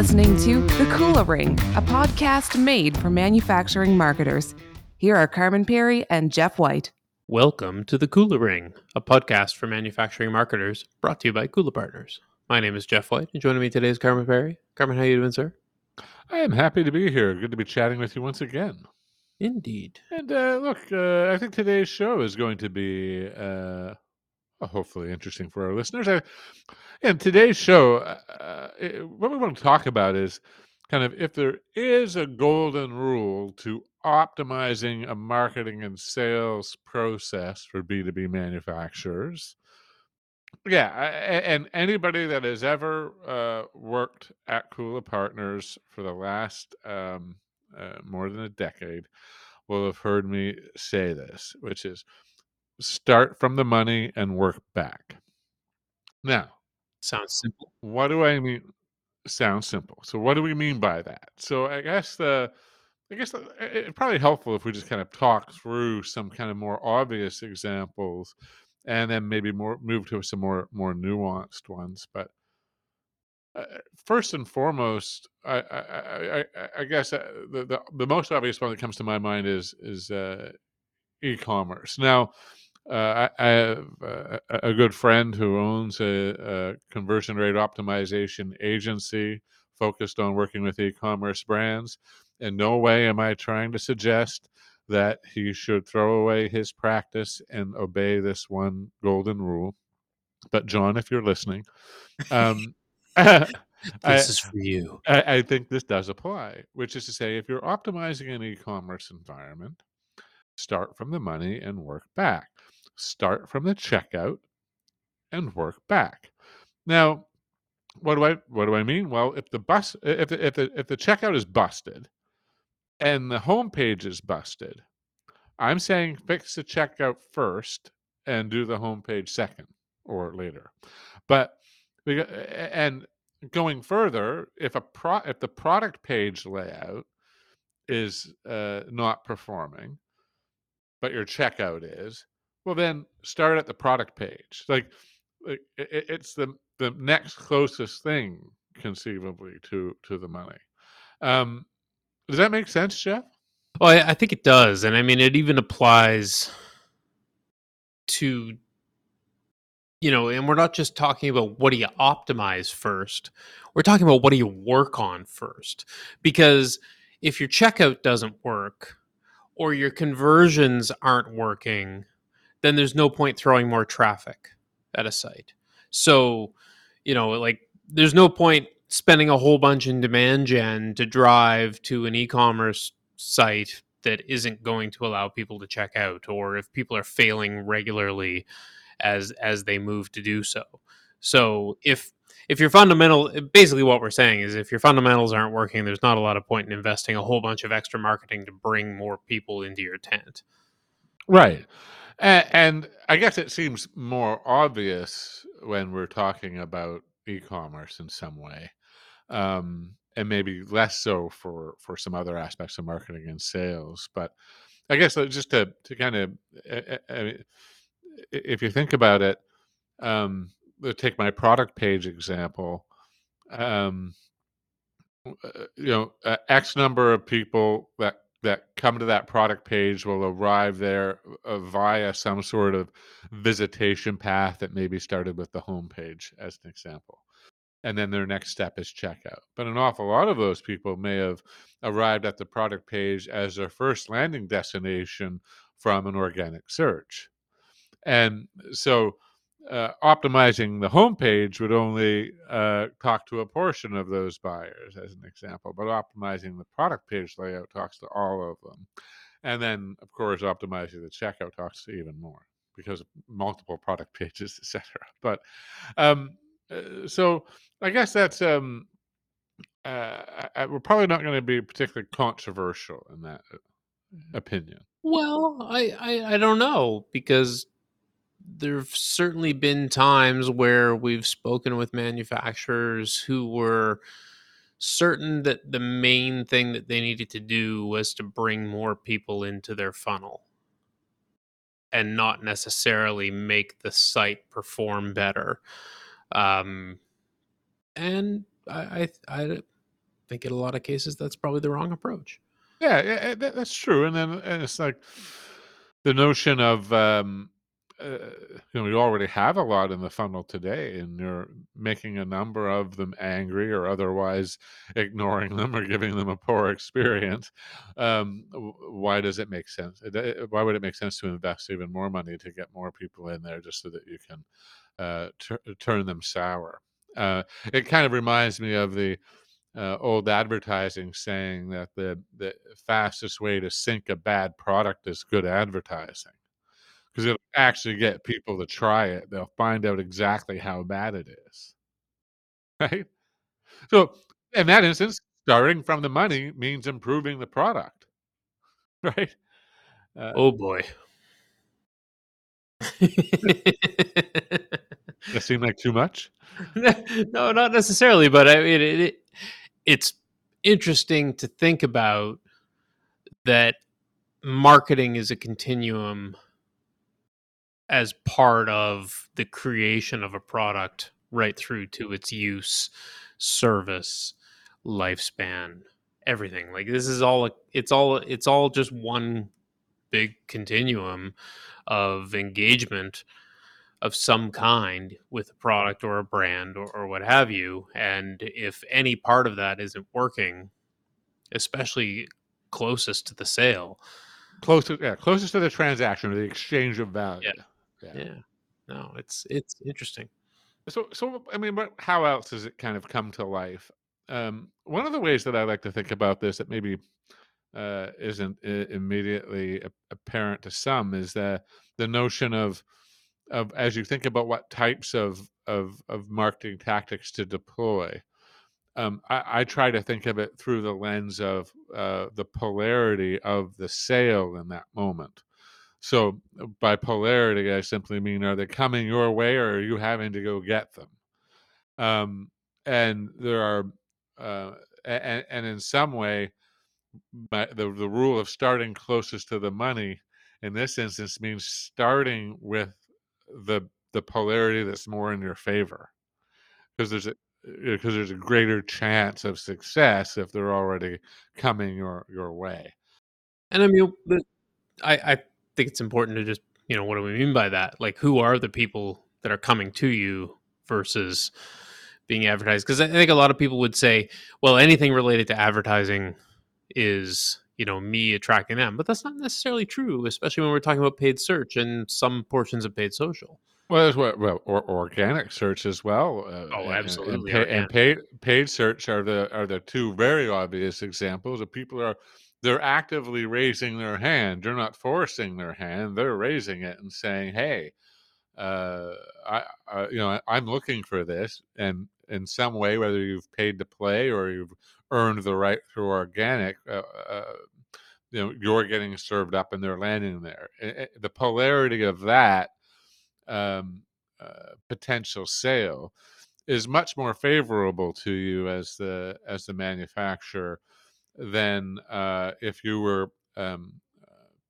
listening to The Kula Ring, a podcast made for manufacturing marketers. Here are Carman Pirie and Jeff White. Welcome to The Kula Ring, a podcast for manufacturing marketers brought to you by Kula Partners. My name is Jeff White, and joining me today is Carman Pirie. Carman, how are you doing, sir? I am happy to be here. Good to be chatting with you once again. Indeed. And uh, look, uh, I think today's show is going to be uh, hopefully interesting for our listeners. I, and today's show, uh, what we want to talk about is kind of if there is a golden rule to optimizing a marketing and sales process for B2B manufacturers. Yeah, and anybody that has ever uh, worked at Kula Partners for the last um, uh, more than a decade will have heard me say this, which is start from the money and work back. Now, Sounds simple. what do I mean? Sounds simple. So, what do we mean by that? So, I guess the, I guess the, it- it's probably helpful if we just kind of talk through some kind of more obvious examples, and then maybe more move to some more more nuanced ones. But uh, first and foremost, I I, I, I- guess uh, the, the the most obvious one that comes to my mind is is uh, e-commerce. Now, uh, I, I have a a good friend who owns a, a conversion rate optimization agency focused on working with e-commerce brands. In no way am I trying to suggest that he should throw away his practice and obey this one golden rule. But John, if you're listening, um, This I- is for you. I, I think this does apply, which is to say, if you're optimizing an e commerce environment, start from the money and work back. Start from the checkout and work back. Now, what do I what do I mean? Well, if the bus if if the, if the checkout is busted and the homepage is busted, I'm saying fix the checkout first and do the homepage second or later. But and going further, if a pro if the product page layout is uh, not performing, but your checkout is, well then start at the product page. Like, like i- i- it's the the next closest thing conceivably to to the money. Um, does that make sense, Jeff? Well, I, I think it does, and I mean it even applies to you know, and we're not just talking about what do you optimize first. We're talking about what do you work on first. Because if your checkout doesn't work or your conversions aren't working, then there's no point throwing more traffic at a site. So, you know, like there's no point spending a whole bunch in demand gen to drive to an e-commerce site that isn't going to allow people to check out or if people are failing regularly as as they move to do so. So if if your fundamental basically what we're saying is if your fundamentals aren't working, there's not a lot of point in investing a whole bunch of extra marketing to bring more people into your tent. Right. And, and I guess it seems more obvious when we're talking about e-commerce in some way, um, and maybe less so for for some other aspects of marketing and sales. But I guess uh, just to to kind of, uh, uh, if you think about it, um, take my product page example. Um, uh, you know, X number of people that that come to that product page will arrive there uh, via some sort of visitation path that maybe started with the home page, as an example. And then their next step is checkout. But an awful lot of those people may have arrived at the product page as their first landing destination from an organic search. And so uh, optimizing the homepage would only uh, talk to a portion of those buyers, as an example, but optimizing the product page layout talks to all of them. And then, of course, optimizing the checkout talks to even more because of multiple product pages, etc. But um, uh, so I guess that's um, uh, I, we're probably not going to be particularly controversial in that uh, opinion. Well, I, I I don't know because there've certainly been times where we've spoken with manufacturers who were certain that the main thing that they needed to do was to bring more people into their funnel and not necessarily make the site perform better. Um, and I, I, I think in a lot of cases that's probably the wrong approach. Yeah, yeah, that's true. And then it's like the notion of um, uh, you know you already have a lot in the funnel today, and you're making a number of them angry or otherwise ignoring them or giving them a poor experience. Um, why does it make sense? Why would it make sense to invest even more money to get more people in there just so that you can uh, turn them sour? Uh, it kind of reminds me of the uh, old advertising saying that the the fastest way to sink a bad product is good advertising because it'll actually get people to try it. They'll find out exactly how bad it is, right? So, in that instance, starting from the money means improving the product, right? Uh, oh boy. that seem like too much? no, not necessarily, but I mean, it, it, it's interesting to think about that marketing is a continuum as part of the creation of a product right through to its use service lifespan everything like this is all it's all it's all just one big continuum of engagement of some kind with a product or a brand or, or what have you. And if any part of that isn't working, especially closest to the sale, closest, yeah, closest to the transaction or the exchange of value. Yeah. Yeah. yeah. No, it's it's interesting. So, so I mean, but how else does it kind of come to life? Um, one of the ways that I like to think about this that maybe uh, isn't immediately apparent to some is that the notion of of as you think about what types of of, of marketing tactics to deploy um, I, I, try to think of it through the lens of uh, the polarity of the sale in that moment so uh, by polarity i simply mean are they coming your way or are you having to go get them um, and there are uh, and, and in some way my, the, the rule of starting closest to the money in this instance means starting with the the polarity that's more in your favor because there's a because there's a greater chance of success if they're already coming your your way. And I mean, I I think it's important to just you know what do we mean by that? Like, who are the people that are coming to you versus being advertised? Because I think a lot of people would say, well, anything related to advertising is you know me attracting them but that's not necessarily true especially when we're talking about paid search and some portions of paid social well as well, well or, organic search as well uh, oh absolutely and, and, and, paid paid search are the are the two very obvious examples of people are they're actively raising their hand they're not forcing their hand they're raising it and saying hey uh, I, I, you know, I'm looking for this, and in some way, whether you've paid to play or you've earned the right through organic, uh, uh, you know you're getting served up and they're landing there. the polarity of that um, uh, potential sale is much more favorable to you as the as the manufacturer than uh, if you were um,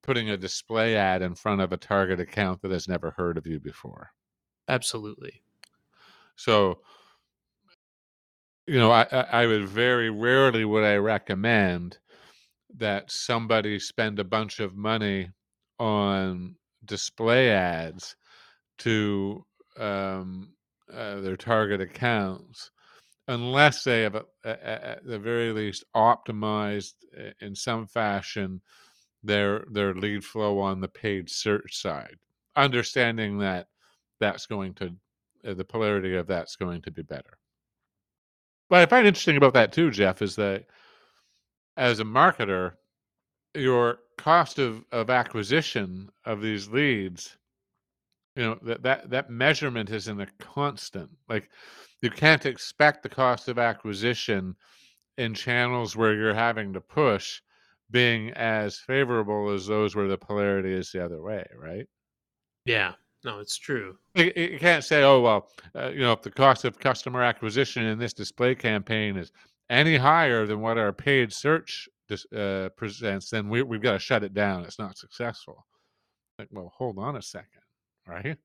putting a display ad in front of a target account that has never heard of you before. Absolutely. So, you know, I, I would very rarely would I recommend that somebody spend a bunch of money on display ads to um, uh, their target accounts unless they have, at the very least, optimized in some fashion their their lead flow on the paid search side, understanding that that's going to uh, the polarity of that's going to be better. What I find interesting about that too, Jeff, is that as a marketer, your cost of, of acquisition of these leads, you know, that, that that measurement is in a constant. Like you can't expect the cost of acquisition in channels where you're having to push being as favorable as those where the polarity is the other way, right? Yeah, no, it's true. You, you can't say, oh well, uh, you know, if the cost of customer acquisition in this display campaign is any higher than what our paid search uh, presents, then we, we've got to shut it down. It's not successful. Like, well, hold on a second, right?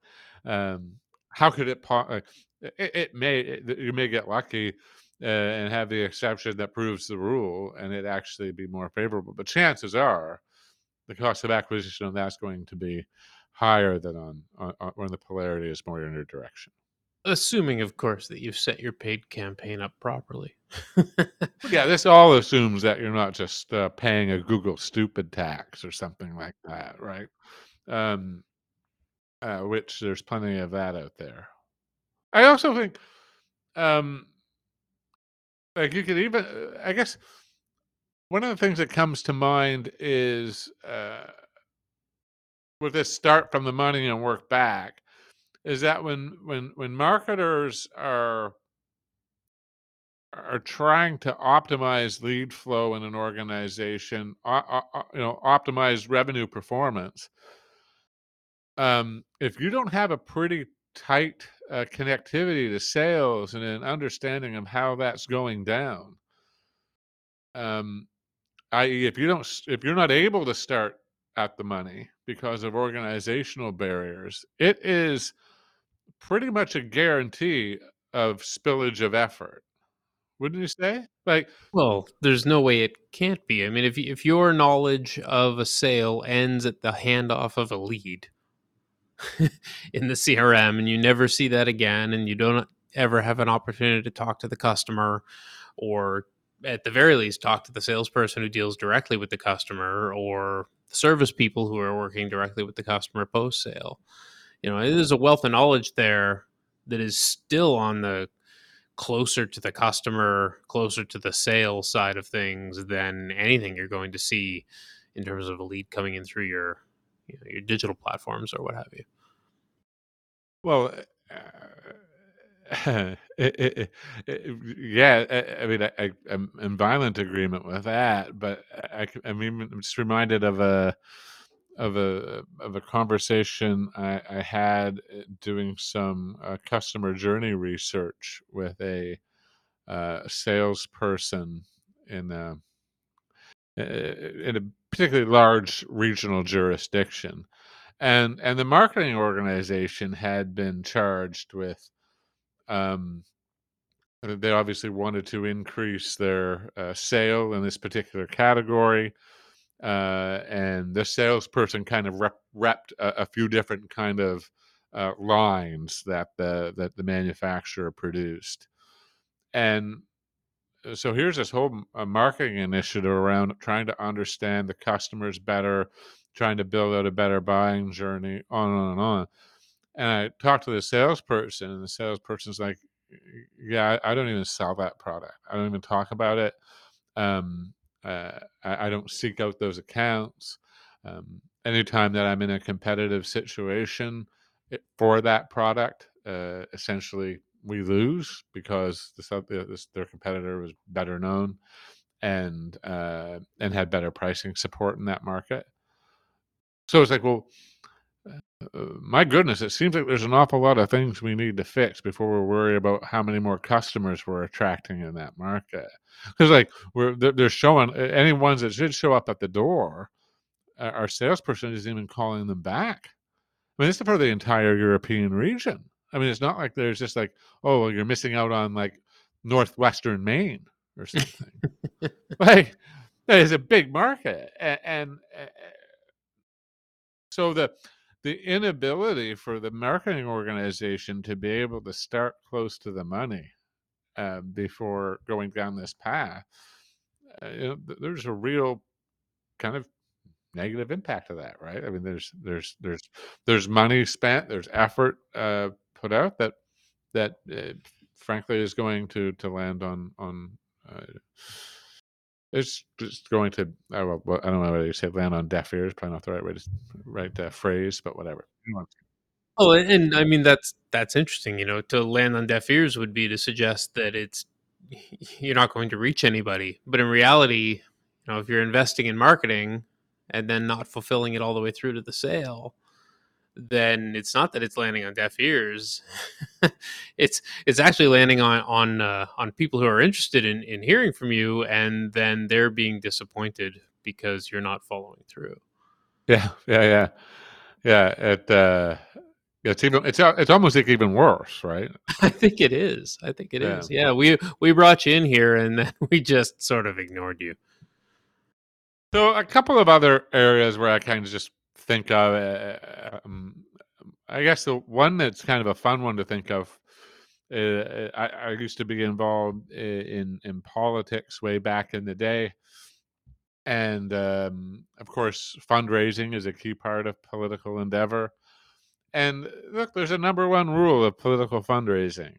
Um, how could it, po- it? It may it, you may get lucky uh, and have the exception that proves the rule, and it actually be more favorable. But chances are, the cost of acquisition on that's going to be higher than on, on, on when the polarity is more in your direction. Assuming, of course, that you've set your paid campaign up properly. yeah, this all assumes that you're not just uh, paying a Google stupid tax or something like that, right? Um, uh, which there's plenty of that out there. I also think, um, like you could even, uh, I guess, one of the things that comes to mind is uh, with this start from the money and work back, is that when when when marketers are are trying to optimize lead flow in an organization, you know, optimize revenue performance. Um, if you don't have a pretty tight uh, connectivity to sales and an understanding of how that's going down, um, i.e., if you don't, if you're not able to start at the money because of organizational barriers, it is pretty much a guarantee of spillage of effort wouldn't you say? Like, well, there's no way it can't be. I mean, if if your knowledge of a sale ends at the handoff of a lead in the CRM, and you never see that again, and you don't ever have an opportunity to talk to the customer, or at the very least, talk to the salesperson who deals directly with the customer, or the service people who are working directly with the customer post sale. You know, there's a wealth of knowledge there that is still on the closer to the customer, closer to the sales side of things than anything you're going to see in terms of a lead coming in through your you know, your digital platforms or what have you. Well, uh, yeah, I, mean, I, am in violent agreement with that, but I, I mean, I'm just reminded of a of a of a conversation I, I had uh, doing some uh, customer journey research with a uh, salesperson in a in a particularly large regional jurisdiction, and and the marketing organization had been charged with. Um, they obviously wanted to increase their uh, sale in this particular category uh, and the salesperson kind of rep, repped a, a, few different kind of uh, lines that the that the manufacturer produced, and uh, so here's this whole uh, marketing initiative around trying to understand the customers better, trying to build out a better buying journey, on and on and on. And I talked to the salesperson, and the salesperson's like, "Yeah, I, I don't even sell that product. I don't even talk about it." Um, uh, I, I, don't seek out those accounts. Um, anytime that I'm in a competitive situation it, for that product, uh, essentially we lose because this, this, their competitor was better known and uh, and had better pricing support in that market. So it's like, well, uh, my goodness, it seems like there's an awful lot of things we need to fix before we worry about how many more customers we're attracting in that market. Because like we're they're showing any ones that should show up at the door, our salesperson isn't even calling them back. I mean, this is for the entire European region. I mean, it's not like there's just like, oh, well, you're missing out on like northwestern Maine or something. like, that is a big market, and, and so the the inability for the marketing organization to be able to start close to the money uh, before going down this path, uh, you know, there's a real kind of negative impact of that, right? I mean, there's there's there's there's money spent, there's effort uh, put out that that uh, frankly is going to to land on on uh, it's just going to I, don't know whether you say land on deaf ears probably not the right way to right uh, phrase but whatever. Oh and i mean that's that's interesting you know to land on deaf ears would be to suggest that it's you're not going to reach anybody but in reality you know if you're investing in marketing and then not fulfilling it all the way through to the sale then it's not that it's landing on deaf ears. it's it's actually landing on on uh, on people who are interested in in hearing from you, and then they're being disappointed because you're not following through. Yeah, yeah, yeah, yeah. It uh, it's even it's it's almost like even worse, right? I think it is. I think it Yeah. is. yeah. we we brought you in here and then we just sort of ignored you. So a couple of other areas where I kind of just think of, uh, um, I guess the one that's kind of a fun one to think of. Uh, I, I used to be involved in in politics way back in the day, and um, of course, fundraising is a key part of political endeavor. And look, there's a number one rule of political fundraising,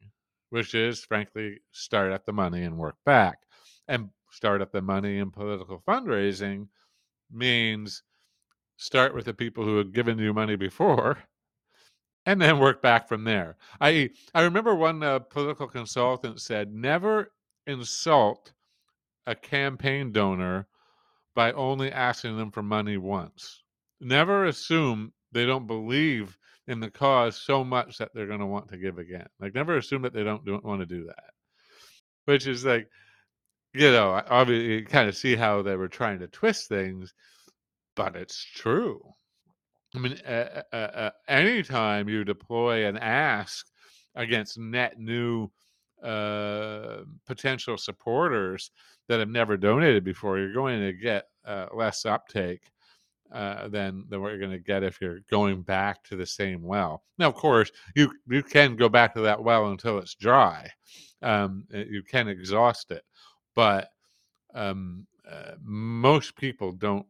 which is, frankly, start at the money and work back. And start at the money in political fundraising means start with the people who had given you money before and then work back from there. I I remember one uh, political consultant said, "Never insult a campaign donor by only asking them for money once. Never assume they don't believe in the cause so much that they're going to want to give again. Like never assume that they don't, don't want to do that." Which is like you know, obviously you kind of see how they were trying to twist things, but it's true. I mean, uh, uh, uh, anytime you deploy an ask against net new uh, potential supporters that have never donated before, you're going to get uh, less uptake uh, than than what you're going to get if you're going back to the same well. Now, of course, you you can go back to that well until it's dry. Um, uh, you can exhaust it, but um, uh, most people don't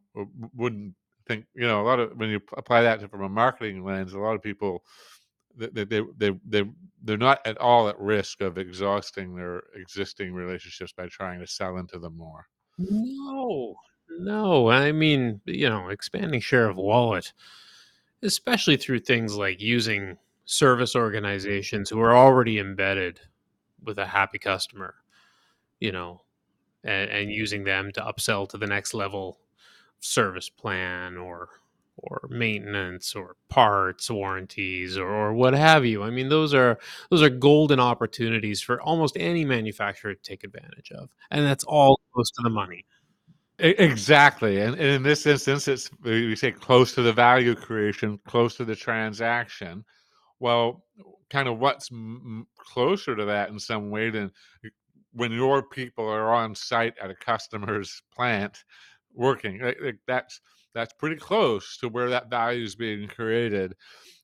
wouldn't think you know a lot of when you apply that to, from a marketing lens a lot of people they, they they they they're not at all at risk of exhausting their existing relationships by trying to sell into them more No, no. I mean, you know, expanding share of wallet, especially through things like using service organizations who are already embedded with a happy customer, you know, and, and using them to upsell to the next level service plan or or maintenance or parts warranties or, or what have you i mean those are those are golden opportunities for almost any manufacturer to take advantage of and that's all close to the money Exactly, and, and in this instance, it's we say close to the value creation, close to the transaction. Well, kind of what's m- closer to that in some way than when your people are on site at a customer's plant working. Like, like that's that's pretty close to where that value is being created,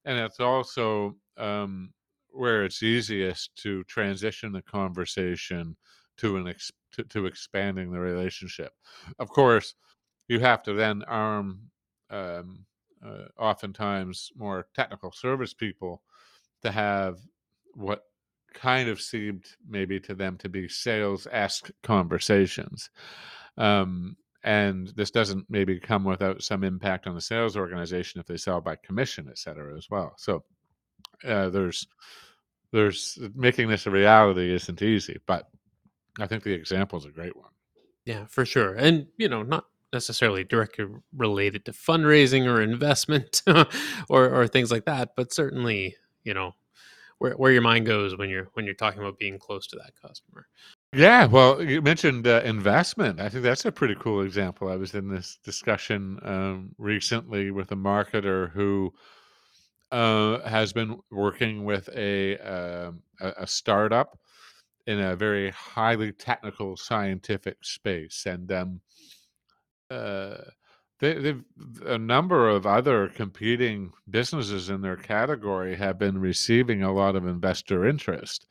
and it's also um, where it's easiest to transition the conversation to an ex- to, to expanding the relationship. Of course, you have to then arm um, uh, oftentimes more technical service people to have what kind of seemed maybe to them to be sales esque conversations. Um, and this doesn't maybe come without some impact on the sales organization if they sell by commission, et cetera, as well. So uh, there's there's making this a reality isn't easy, but I think the example is a great one. Yeah, for sure. And, you know, not necessarily directly related to fundraising or investment or, or things like that, but certainly, you know, where, where your mind goes when you're when you're talking about being close to that customer. Yeah, well, you mentioned uh, investment. I think that's a pretty cool example. I was in this discussion um, recently with a marketer who uh, has been working with a, a a startup in a very highly technical scientific space, and um, uh, they, they've a number of other competing businesses in their category have been receiving a lot of investor interest.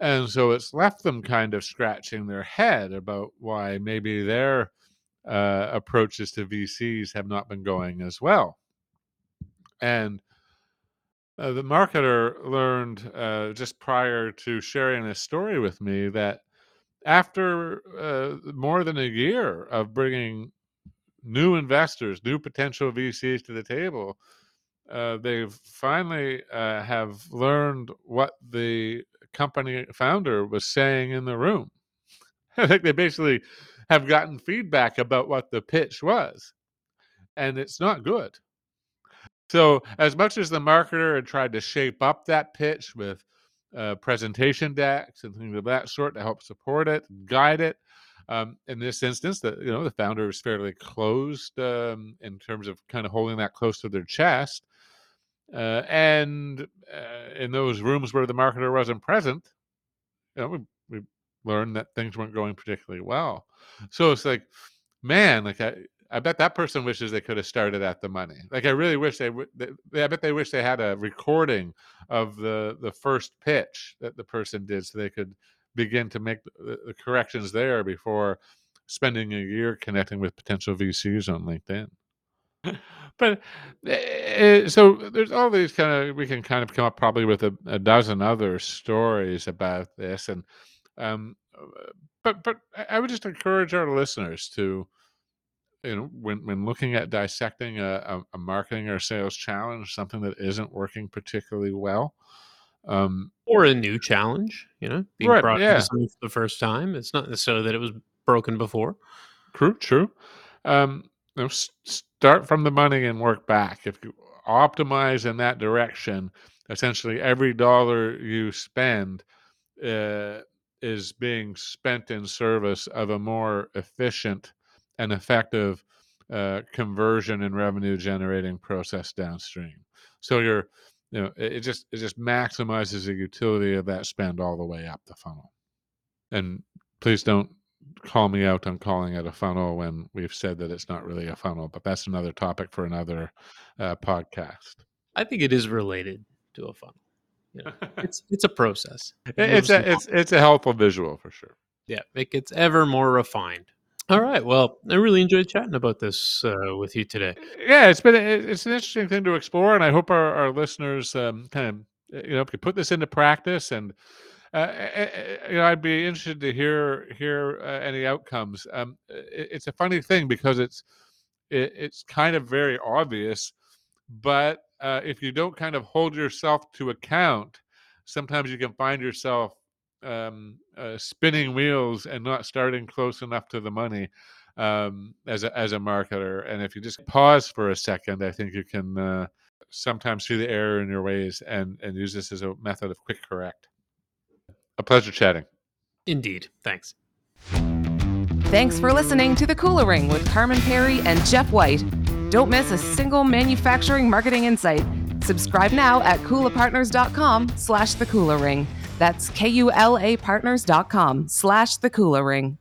And so it's left them kind of scratching their head about why maybe their uh, approaches to VCs have not been going as well. And uh, the marketer learned uh, just prior to sharing this story with me that after uh, more than a year of bringing new investors, new potential VCs to the table, uh, they've finally uh, have learned what the company founder was saying in the room. I think they basically have gotten feedback about what the pitch was, and it's not good. So, as much as the marketer had tried to shape up that pitch with uh, presentation decks and things of that sort to help support it, guide it, um, in this instance, that you know the founder is fairly closed um, in terms of kind of holding that close to their chest. Uh, and uh, in those rooms where the marketer wasn't present, you know, we, we learned that things weren't going particularly well. So it's like, man, like I, I bet that person wishes they could have started at the money. Like I really wish they would. I bet they wish they had a recording of the the first pitch that the person did, so they could begin to make the, corrections there before spending a year connecting with potential VCs on LinkedIn. but uh, so there's all these kind of we can kind of come up probably with a, a dozen other stories about this, and um, but but I would just encourage our listeners to you know when when looking at dissecting a, a, marketing or sales challenge something that isn't working particularly well um, or a new challenge you know being right, brought yeah. for the first time it's not necessarily that it was broken before true true um, you know, start from the money and work back if you optimize in that direction essentially every dollar you spend uh, is being spent in service of a more efficient and effective uh, conversion and revenue generating process downstream. So you're, you know, it just it just maximizes the utility of that spend all the way up the funnel. And please don't call me out on calling it a funnel when we've said that it's not really a funnel, but that's another topic for another uh, podcast. I think it is related to a funnel. You know, it's it's a process. It it's a it's it's a helpful visual for sure. Yeah, it gets ever more refined. All right. Well, I really enjoyed chatting about this uh, with you today. Yeah, it's been it's an interesting thing to explore, and I hope our, our listeners um, kind of you know can put this into practice. And uh, eh, eh, you know, I'd be interested to hear hear uh, any outcomes. Um, it, it's a funny thing because it's it, it's kind of very obvious, but uh, if you don't kind of hold yourself to account, sometimes you can find yourself um, uh, spinning wheels and not starting close enough to the money um, as a as a marketer. And if you just pause for a second, I think you can uh, sometimes see the error in your ways and and use this as a method of quick correct. A pleasure chatting. Indeed. Thanks. Thanks for listening to the Kula Ring with Carman Pirie and Jeff White. Don't miss a single manufacturing marketing insight. Subscribe now at kulapartners.com slash the Kula Ring. That's K-U-L-A partners.com slash the Kula Ring.